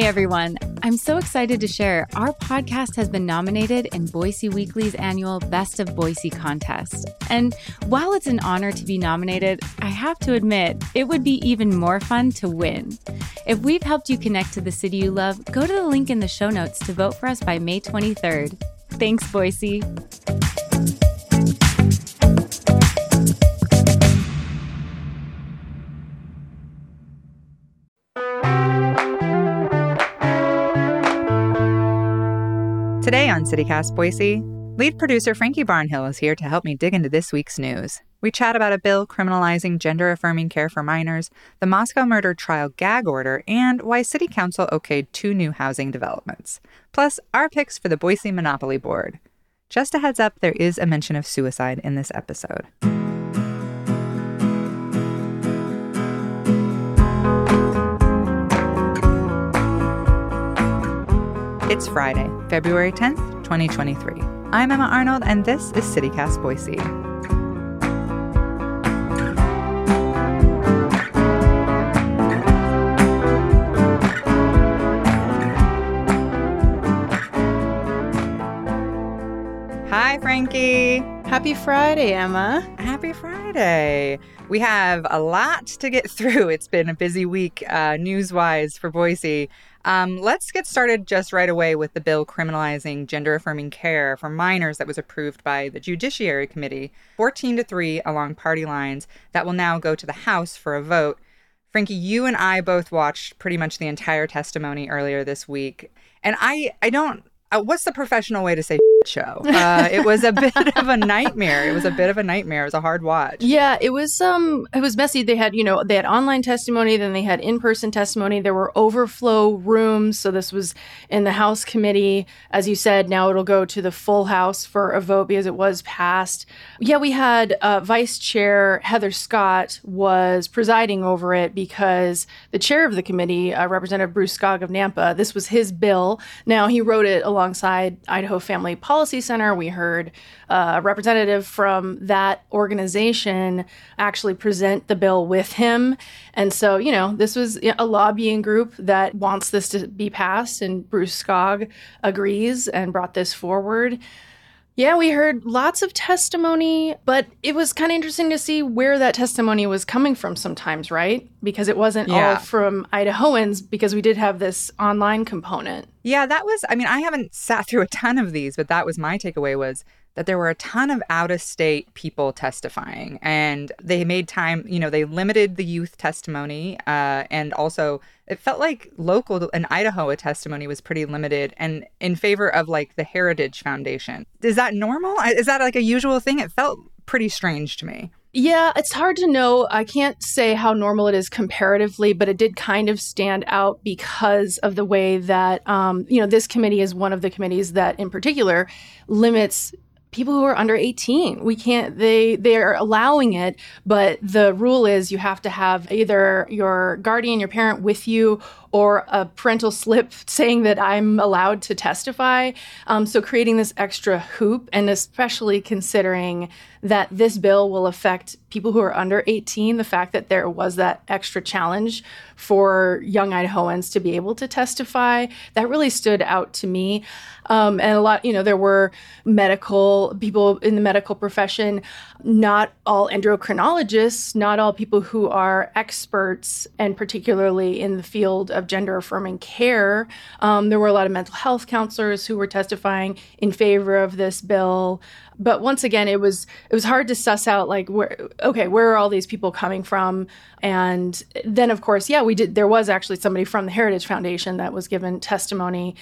Hey everyone, I'm so excited to share our podcast has been nominated in Boise Weekly's annual Best of Boise contest. And while it's an honor to be nominated, I have to admit, it would be even more fun to win. If we've helped you connect to the city you love, go to the link in the show notes to vote for us by May 23rd. Thanks, Boise. Today on CityCast Boise, lead producer Frankie Barnhill is here to help me dig into this week's news. We chat about a bill criminalizing gender affirming care for minors, the Moscow murder trial gag order, and why City Council okayed two new housing developments. Plus, our picks for the Boise Monopoly Board. Just a heads up, there is a mention of suicide in this episode. It's Friday, February 10th, 2023. I'm Emma Arnold, and this is CityCast Boise. Hi, Frankie. Happy Friday, Emma. Happy Friday. We have a lot to get through. It's been a busy week uh, news wise for Boise. Um, let's get started just right away with the bill criminalizing gender affirming care for minors that was approved by the Judiciary Committee, 14 to 3 along party lines, that will now go to the House for a vote. Frankie, you and I both watched pretty much the entire testimony earlier this week. And I, I don't, uh, what's the professional way to say show. Uh, it was a bit of a nightmare. It was a bit of a nightmare. It was a hard watch. Yeah, it was um it was messy. They had, you know, they had online testimony, then they had in-person testimony. There were overflow rooms, so this was in the House committee. As you said, now it'll go to the full House for a vote because it was passed. Yeah, we had uh, Vice Chair Heather Scott was presiding over it because the chair of the committee, uh, Representative Bruce Skaug of Nampa, this was his bill. Now he wrote it alongside Idaho Family Policy Center. We heard uh, a representative from that organization actually present the bill with him. And so, you know, this was a lobbying group that wants this to be passed, and Bruce Skaug agrees and brought this forward. Yeah, we heard lots of testimony, but it was kind of interesting to see where that testimony was coming from sometimes, right? Because it wasn't Yeah. all from Idahoans, because we did have this online component. Yeah, that was, I mean, I haven't sat through a ton of these, but that was my takeaway was that there were a ton of out of state people testifying and they made time, you know, they limited the youth testimony. Uh, and also, it felt like local in Idaho, a testimony was pretty limited and in favor of like the Heritage Foundation. Is that normal? Is that like a usual thing? It felt pretty strange to me. Yeah, it's hard to know. I can't say how normal it is comparatively, but it did kind of stand out because of the way that, um, you know, this committee is one of the committees that, in particular, limits people who are under 18 we can't they they're allowing it but the rule is you have to have either your guardian your parent with you or a parental slip saying that i'm allowed to testify. Um, so creating this extra hoop and especially considering that this bill will affect people who are under 18 the fact that there was that extra challenge for young idahoans to be able to testify that really stood out to me. Um, and a lot you know there were medical people in the medical profession not all endocrinologists not all people who are experts and particularly in the field of gender affirming care. Um, there were a lot of mental health counselors who were testifying in favor of this bill. But once again it was it was hard to suss out like where okay where are all these people coming from? And then of course yeah we did there was actually somebody from the heritage foundation that was given testimony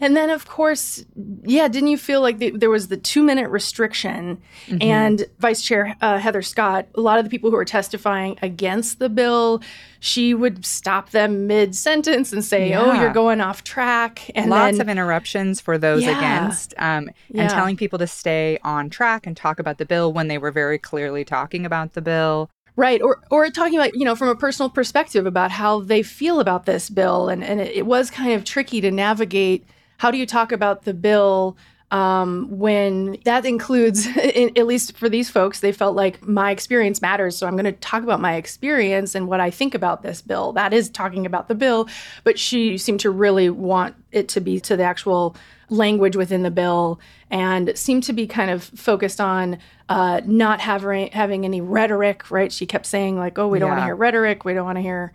and then of course yeah didn't you feel like the, there was the two minute restriction and vice chair uh, heather scott a lot of the people who were testifying against the bill she would stop them mid sentence and say oh you're going off track and Lots then of interruptions for those Yeah. against, um, Yeah. and telling people to stay on track and talk about the bill when they were very clearly talking about the bill. Right, or or talking about you know from a personal perspective about how they feel about this bill, and and it, it was kind of tricky to navigate. How do you talk about the bill um, when that includes, at least for these folks, they felt like my experience matters. So I'm going to talk about my experience and what I think about this bill. That is talking about the bill, but she seemed to really want it to be to the actual language within the bill and seemed to be kind of focused on uh, not having having any rhetoric. Right? She kept saying like, "Oh, we don't yeah. want to hear rhetoric. We don't want to hear."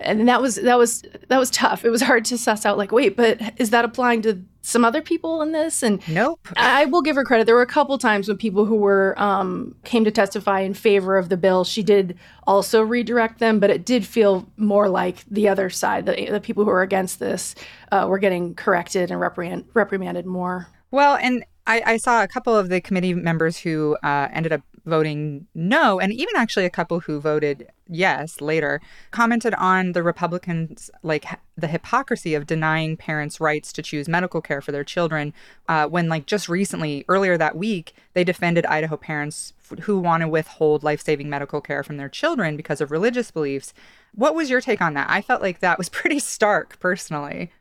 And that was that was that was tough. It was hard to suss out. Like, wait, but is that applying to some other people in this? And nope. I will give her credit. There were a couple times when people who were um, came to testify in favor of the bill. She did also redirect them, but it did feel more like the other side. The, the people who were against this uh, were getting corrected and reprimand, reprimanded more. Well, and I, I, saw a couple of the committee members who uh, ended up voting no, and even actually a couple who voted yes later commented on the Republicans like the hypocrisy of denying parents rights to choose medical care for their children uh, when like just recently earlier that week they defended Idaho parents who want to withhold life-saving medical care from their children because of religious beliefs. What was your take on that? I felt like that was pretty stark personally.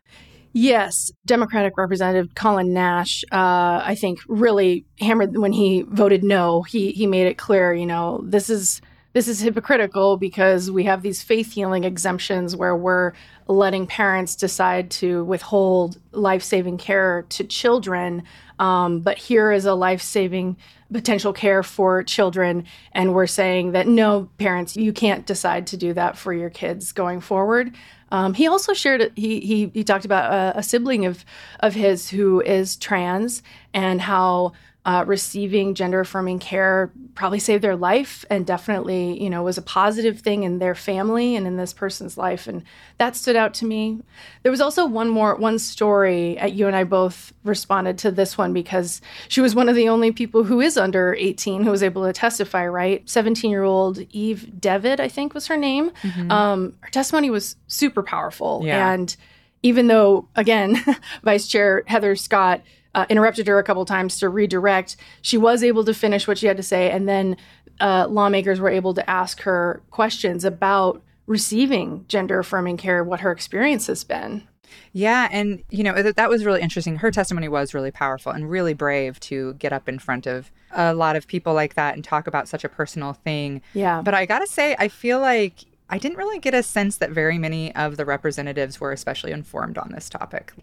Yes, Democratic Representative Colin Nash, uh, I think, really hammered when he voted no. He he made it clear, you know, this is this is hypocritical because we have these faith healing exemptions where we're letting parents decide to withhold life saving care to children. Um, but here is a life saving potential care for children. And we're saying that no, parents, you can't decide to do that for your kids going forward. Um, he also shared he he he talked about a, a, sibling of of his who is trans and how uh, receiving gender affirming care probably saved their life and definitely you know was a positive thing in their family and in this person's life. And that stood out to me. There was also one more one story at uh, you and i both responded to this one because she was one of the only people who is under 18 who was able to testify right? 17 year old eve devitt i think was her name. Mm-hmm. um, her testimony was super powerful. Yeah. and even though again vice chair heather scott uh, interrupted her a couple times to redirect. She was able to finish what she had to say, and then uh, lawmakers were able to ask her questions about receiving gender affirming care, what her experience has been. Yeah, and you know that, that was really interesting. Her testimony was really powerful and really brave to get up in front of a lot of people like that and talk about such a personal thing. Yeah. But I got to say I feel like I didn't really get a sense that very many of the representatives were especially informed on this topic.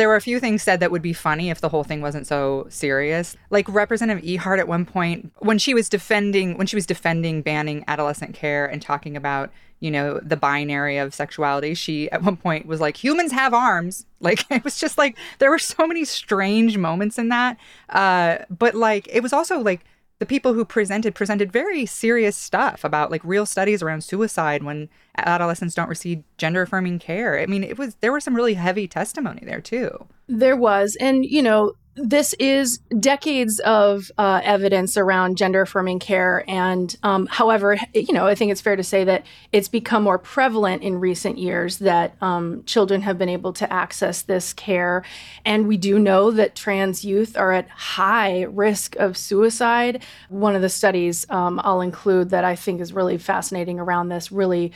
There were a few things said that would be funny if the whole thing wasn't so serious. Like Representative Ehardt at one point, when she was defending when she was defending banning adolescent care and talking about you know the binary of sexuality she at one point was like humans have arms like it was just like there were so many strange moments in that uh but like it was also like the people who presented presented very serious stuff about like real studies around suicide when adolescents don't receive gender affirming care. I mean, it was there was some really heavy testimony there too. There was, and you know, this is decades of uh, evidence around gender affirming care. And um, however, you know, I think it's fair to say that it's become more prevalent in recent years that um, children have been able to access this care. And we do know that trans youth are at high risk of suicide. One of the studies um, I'll include that I think is really fascinating around this really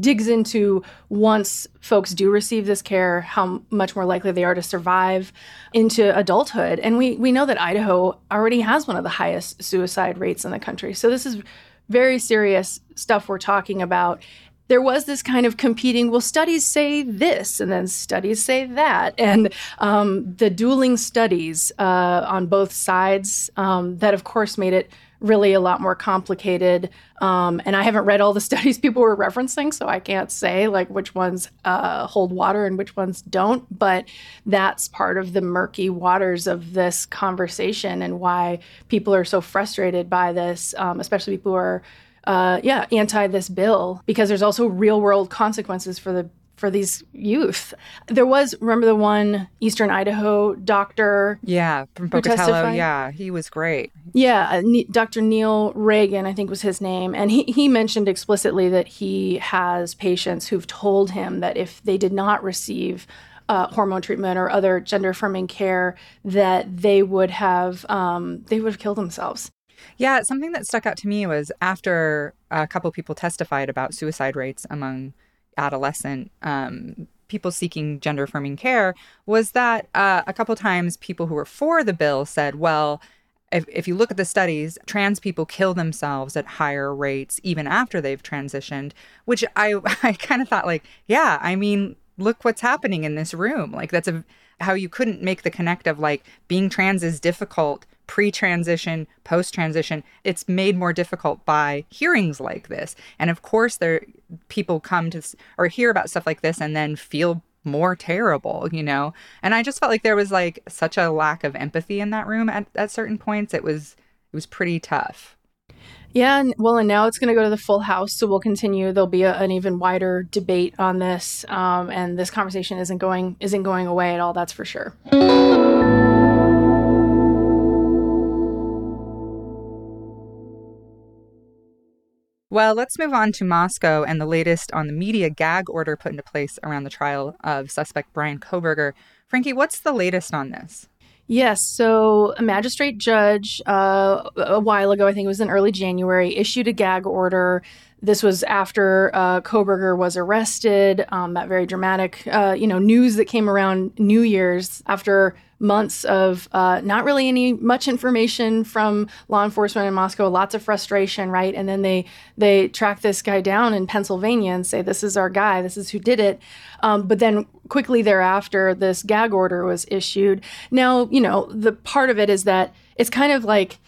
digs into once folks do receive this care, how much more likely they are to survive into adulthood. And we, we know that Idaho already has one of the highest suicide rates in the country. So this is very serious stuff we're talking about. There was this kind of competing, well, studies say this, and then studies say that. And um, the dueling studies uh, on both sides um, that, of course, made it really a lot more complicated. Um, and I haven't read all the studies people were referencing, so I can't say like which ones uh, hold water and which ones don't. But that's part of the murky waters of this conversation and why people are so frustrated by this, um, especially people who are. Uh, yeah, anti this bill because there's also real world consequences for the for these youth. There was, remember the one Eastern Idaho doctor? Yeah, from Pocatello. Yeah, he was great. Yeah, uh, Dr. Neil Reagan, I think was his name. And he, he mentioned explicitly that he has patients who've told him that if they did not receive uh, hormone treatment or other gender affirming care, that they would have um, they would have killed themselves. Yeah, something that stuck out to me was after a couple people testified about suicide rates among adolescent um, people seeking gender affirming care was that uh, a couple times people who were for the bill said, well, if, if you look at the studies, trans people kill themselves at higher rates even after they've transitioned, which I, I kind of thought, like, yeah, I mean, look what's happening in this room. Like, that's a how you couldn't make the connect of like being trans is difficult pre transition, post transition. It's made more difficult by hearings like this. And of course, there people come to or hear about stuff like this and then feel more terrible, you know? And I just felt like there was like such a lack of empathy in that room at, at certain points. It was it was pretty tough. Yeah, and, well, and now it's going to go to the full house, so we'll continue. There'll be a, an even wider debate on this, um, and this conversation isn't going isn't going away at all. That's for sure. Well, let's move on to Moscow and the latest on the media gag order put into place around the trial of suspect Brian Kohberger. Frankie, what's the latest on this? Yes. So a magistrate judge uh, a while ago, I think it was in early January, issued a gag order. This was after uh, Kohberger was arrested. Um, that very dramatic, uh, you know, news that came around New Year's after months of uh, not really any much information from law enforcement in Moscow, lots of frustration, right? And then they they track this guy down in Pennsylvania and say, "This is our guy. This is who did it." Um, but then quickly thereafter, this gag order was issued. Now, you know, the part of it is that it's kind of like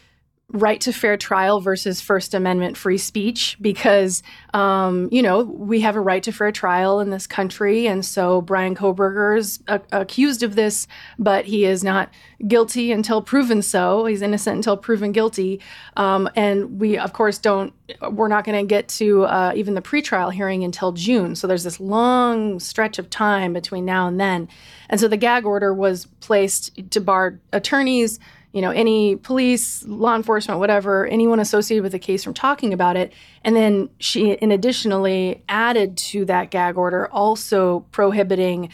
right to fair trial versus First Amendment free speech because, um, you know, we have a right to fair trial in this country. And so Brian Kohberger is a- accused of this, but he is not guilty until proven so. He's innocent until proven guilty. Um, and we, of course, don't, we're not going to get to uh, even the pretrial hearing until June. So there's this long stretch of time between now and then. And so the gag order was placed to bar attorneys you know, any police, law enforcement, whatever, anyone associated with the case from talking about it. And then she, in additionally, added to that gag order also prohibiting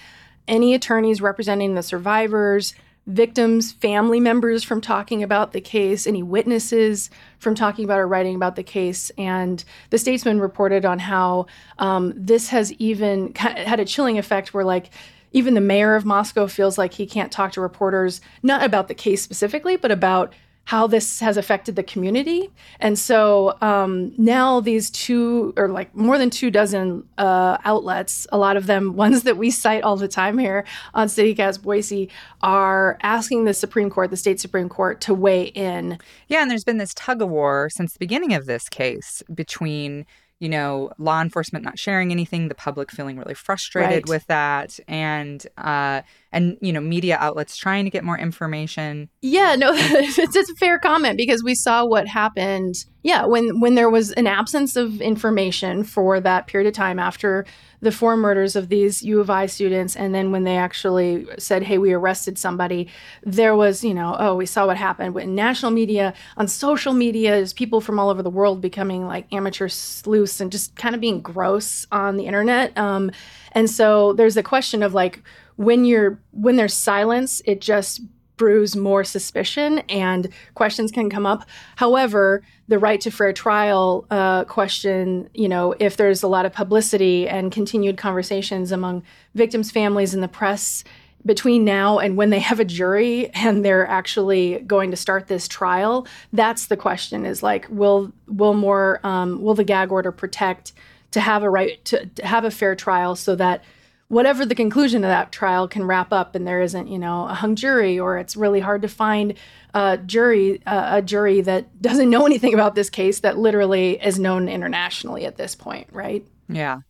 any attorneys representing the survivors, victims, family members from talking about the case, any witnesses from talking about or writing about the case. And the Statesman reported on how um, this has even had a chilling effect where, like, even the mayor of Moscow feels like he can't talk to reporters, not about the case specifically, but about how this has affected the community. And so um, now these two, or like more than two dozen uh, outlets, a lot of them ones that we cite all the time here on CityCast Boise, are asking the Supreme Court, the state Supreme Court, to weigh in. Yeah, and there's been this tug of war since the beginning of this case between you know, law enforcement not sharing anything, the public feeling really frustrated right. with that, and uh, and you know, media outlets trying to get more information. Yeah, no, it's, it's a fair comment because we saw what happened. Yeah, when when there was an absence of information for that period of time after the four murders of these U of I students, and then when they actually said, "Hey, we arrested somebody," there was, you know, oh, we saw what happened in national media, on social media, there's people from all over the world becoming like amateur sleuths and just kind of being gross on the internet. Um, and so there's a question of like when you're when there's silence, it just brews more suspicion and questions can come up. However, the right to fair trial uh, question, you know, if there's a lot of publicity and continued conversations among victims' families and the press between now and when they have a jury and they're actually going to start this trial, that's the question: is like, will will more um, will the gag order protect to have a right to, to have a fair trial so that whatever the conclusion of that trial can wrap up and there isn't you know a hung jury or it's really hard to find a jury uh, a jury that doesn't know anything about this case that literally is known internationally at this point right? Yeah.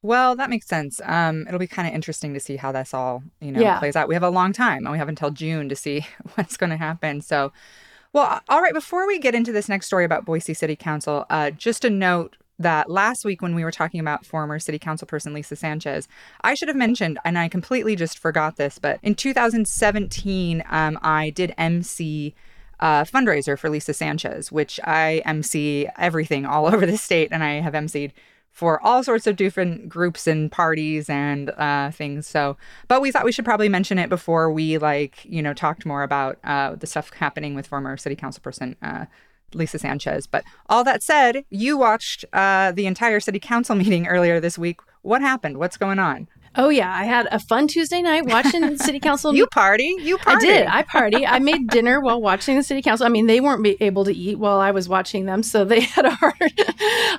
Well that makes sense. Um, it'll be kind of interesting to see how this all you know yeah. plays out. We have a long time and we have until june to see what's going to happen. So well all right before we get into this next story about boise city council uh, just a note that last week when we were talking about former city council person Lisa Sanchez, I should have mentioned, and I completely just forgot this, but in 2017, um, I did MC a fundraiser for Lisa Sanchez, which I MC everything all over the state, and I have MC'd for all sorts of different groups and parties and uh, things. So, but we thought we should probably mention it before we like you know talked more about uh, the stuff happening with former city council person uh, Lisa Sanchez. But all that said, you watched uh, the entire city council meeting earlier this week. What happened? What's going on? Oh yeah, I had a fun Tuesday night watching the city council. you party, you party. I did. I party. I made dinner while watching the city council. I mean, they weren't able to eat while I was watching them, so they had a hard.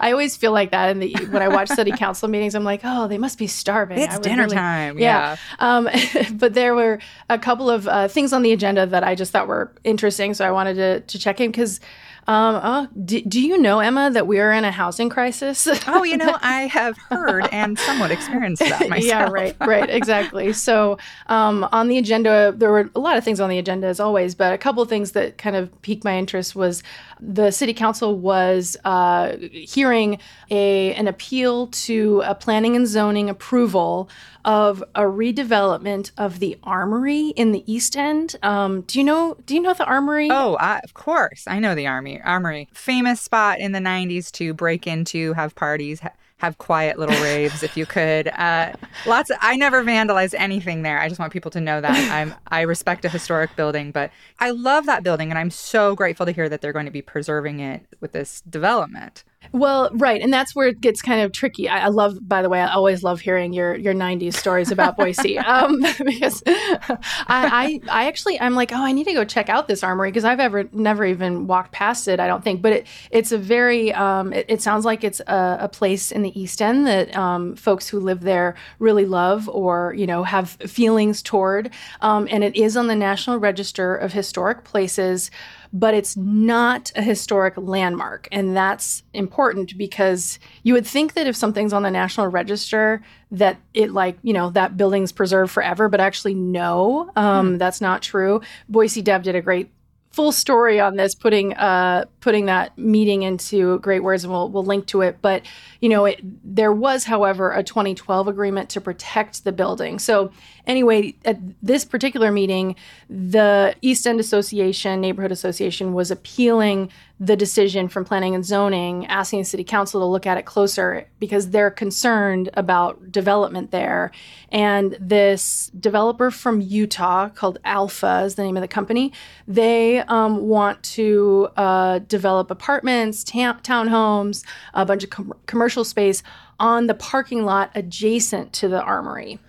I always feel like that in the when I watch city council meetings. I'm like, oh, they must be starving. It's dinner really, time. Yeah. yeah. Um, but there were a couple of uh, things on the agenda that I just thought were interesting, so I wanted to to check in because um, oh, do, do, you know, Emma, that we are in a housing crisis? oh, you know, I have heard and somewhat experienced that myself. yeah, right, right, exactly. So um, on the agenda, there were a lot of things on the agenda as always, but a couple of things that kind of piqued my interest was the city council was uh, hearing a an appeal to a planning and zoning approval of a redevelopment of the armory in the East End. Um, do you know? Do you know the armory? Oh, I, of course, I know the army armory. Famous spot in the '90s to break into, have parties. Ha- have quiet little raves if you could. Uh, lots. Of, I never vandalized anything there. I just want people to know that I'm. I respect a historic building, but I love that building, and I'm so grateful to hear that they're going to be preserving it with this development. Well, right, and that's where it gets kind of tricky. I, I, love, by the way, I always love hearing your your '90s stories about Boise, um, because I, I, I actually I'm like, oh, I need to go check out this armory because I've ever never even walked past it. I don't think, but it it's a very um, it, it, sounds like it's a, a, place in the East End that um, folks who live there really love or you know have feelings toward, um, and it is on the National Register of Historic Places but it's not a historic landmark. And that's important because you would think that if something's on the National Register, that it like, you know, that building's preserved forever, but actually, no, um, mm. that's not true. Boise Dev did a great full story on this, putting uh, putting that meeting into great words, and we'll we'll link to it. But you know, it, there was, however, a 2012 agreement to protect the building. So anyway, at this particular meeting, the East End Association, Neighborhood Association, was appealing the decision from planning and zoning, asking the city council to look at it closer because they're concerned about development there. And this developer from Utah called Alpha is the name of the company. They um, want to uh, develop apartments, ta- townhomes, a bunch of com- commercial space on the parking lot adjacent to the armory.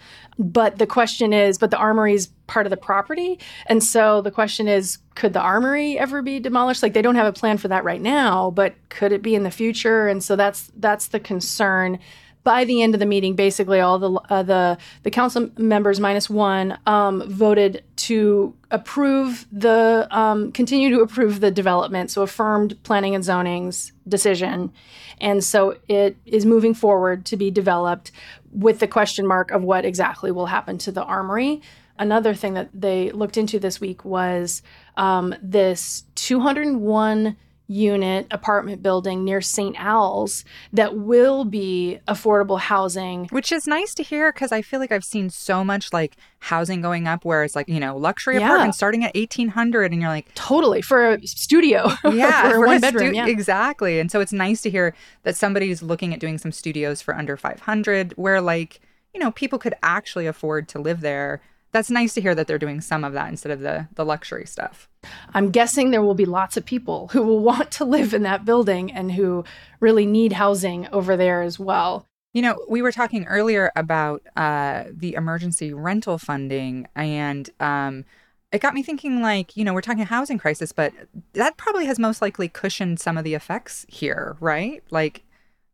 But the question is, but the armory is part of the property. And so the question is, could the armory ever be demolished? Like they don't have a plan for that right now, but could it be in the future? And so that's that's the concern. By the end of the meeting, basically all the uh, the the council members minus one um, voted to approve the um, continue to approve the development, so affirmed planning and zoning's decision, and so it is moving forward to be developed with the question mark of what exactly will happen to the armory. Another thing that they looked into this week was um, this 201 unit apartment building near St. Al's that will be affordable housing. Which is nice to hear because I feel like I've seen so much like housing going up where it's like, you know, luxury yeah. apartments starting at 1800 and you're like, totally for a studio. Yeah, for, for one bedroom. Stu- yeah. Exactly. And so it's nice to hear that somebody's looking at doing some studios for under 500 where like, you know, people could actually afford to live there that's nice to hear that they're doing some of that instead of the the luxury stuff. I'm guessing there will be lots of people who will want to live in that building and who really need housing over there as well. You know, we were talking earlier about uh, the emergency rental funding, and um, it got me thinking like, you know, we're talking a housing crisis, but that probably has most likely cushioned some of the effects here, right? Like,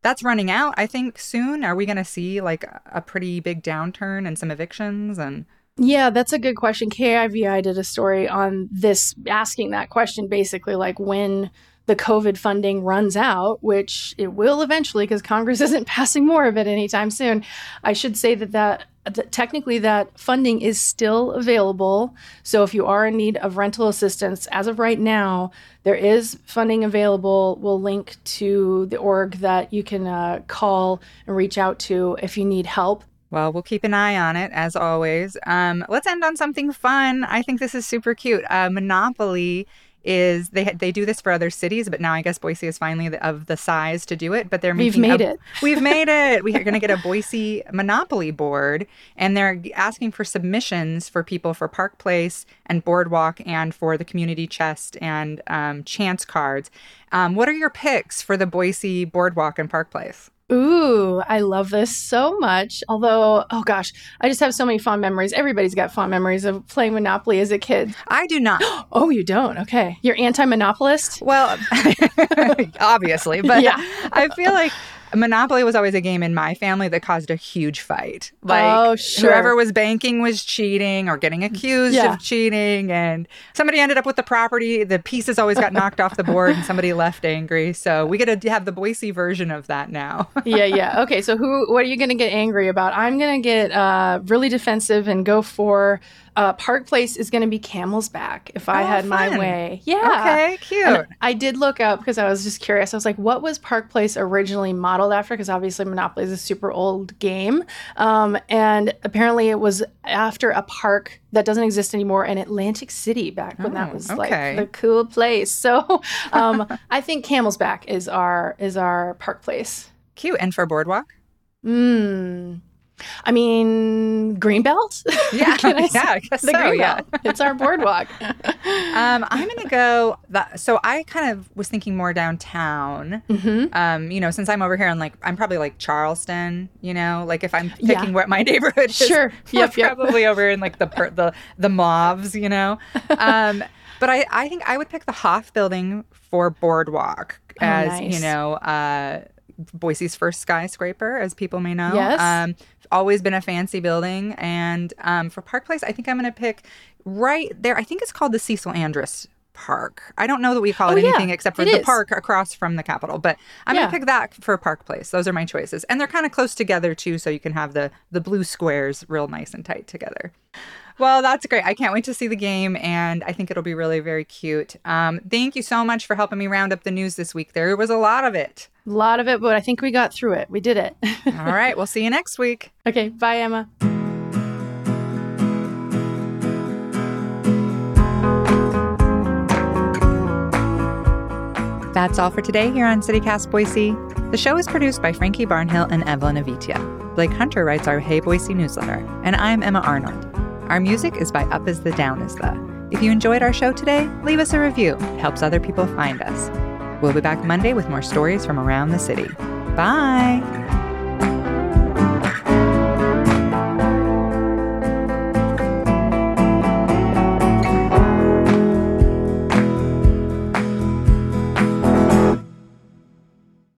that's running out, I think, soon. Are we going to see like a pretty big downturn and some evictions and yeah, that's a good question. KIVI did a story on this, asking that question basically like when the COVID funding runs out, which it will eventually because Congress isn't passing more of it anytime soon. I should say that that, technically that funding is still available. So if you are in need of rental assistance, as of right now, there is funding available. We'll link to the org that you can uh, call and reach out to if you need help. Well, we'll keep an eye on it as always. Um, let's end on something fun. I think this is super cute. Uh, Monopoly is they they do this for other cities, but now I guess Boise is finally the, of the size to do it. But they're we've made a, it. We've made it. We are going to get a Boise Monopoly board, and they're asking for submissions for people for Park Place and Boardwalk, and for the community chest and um, chance cards. Um, what are your picks for the Boise Boardwalk and Park Place? Ooh, I love this so much. Although, oh gosh, I just have so many fond memories. Everybody's got fond memories of playing Monopoly as a kid. I do not. oh, you don't? Okay. You're anti monopolist? Well, obviously, but yeah. I feel like Monopoly was always a game in my family that caused a huge fight. Like oh, sure. whoever was banking was cheating or getting accused yeah. of cheating and somebody ended up with the property. The pieces always got knocked off the board and somebody left angry. So we get to have the Boise version of that now. yeah, yeah. Okay, so who what are you going to get angry about? I'm going to get uh, really defensive and go for uh, Park Place is going to be Camel's Back if I oh, had fun. my way. Yeah. Okay, cute. And I did look up because I was just curious. I was like, what was Park Place originally modeled after? Because obviously Monopoly is a super old game. Um, and apparently it was after a park that doesn't exist anymore in Atlantic City back when oh, that was okay. like the cool place. So um, I think Camel's Back is our is our Park Place. Cute. And for a Boardwalk? Hmm. I mean, Greenbelt. Yeah, yeah, I guess the so. Greenbelt. Yeah, it's our boardwalk. um, I'm gonna go. so I kind of was thinking more downtown. Mm-hmm. Um, you know, since I'm over here and like I'm probably like Charleston. You know, like if I'm picking yeah. what my neighborhood is, sure, yep, yep. probably over in like the per, the the mauves. You know, um, but I I think I would pick the Hoff Building for boardwalk oh, as nice. you know. Uh, Boise's first skyscraper, as people may know. Yes. Um, always been a fancy building. And um, for Park Place, I think I'm going to pick right there. I think it's called the Cecil Andrus Park. I don't know that we call it oh, anything yeah, except for the is. park across from the Capitol, but I'm yeah. gonna pick that for Park Place. Those are my choices, and they're kind of close together too, so you can have the the blue squares real nice and tight together. Well, that's great. I can't wait to see the game, and I think it'll be really very cute. Um, thank you so much for helping me round up the news this week. There was a lot of it. A lot of it, but I think we got through it. We did it. All right. We'll see you next week. Okay. Bye, Emma. That's all for today here on CityCast Boise. The show is produced by Frankie Barnhill and Evelyn Avitia. Blake Hunter writes our Hey Boise newsletter, and I'm Emma Arnold. Our music is by Up As The Down Is The. If you enjoyed our show today, leave us a review. It helps other people find us. We'll be back Monday with more stories from around the city. Bye!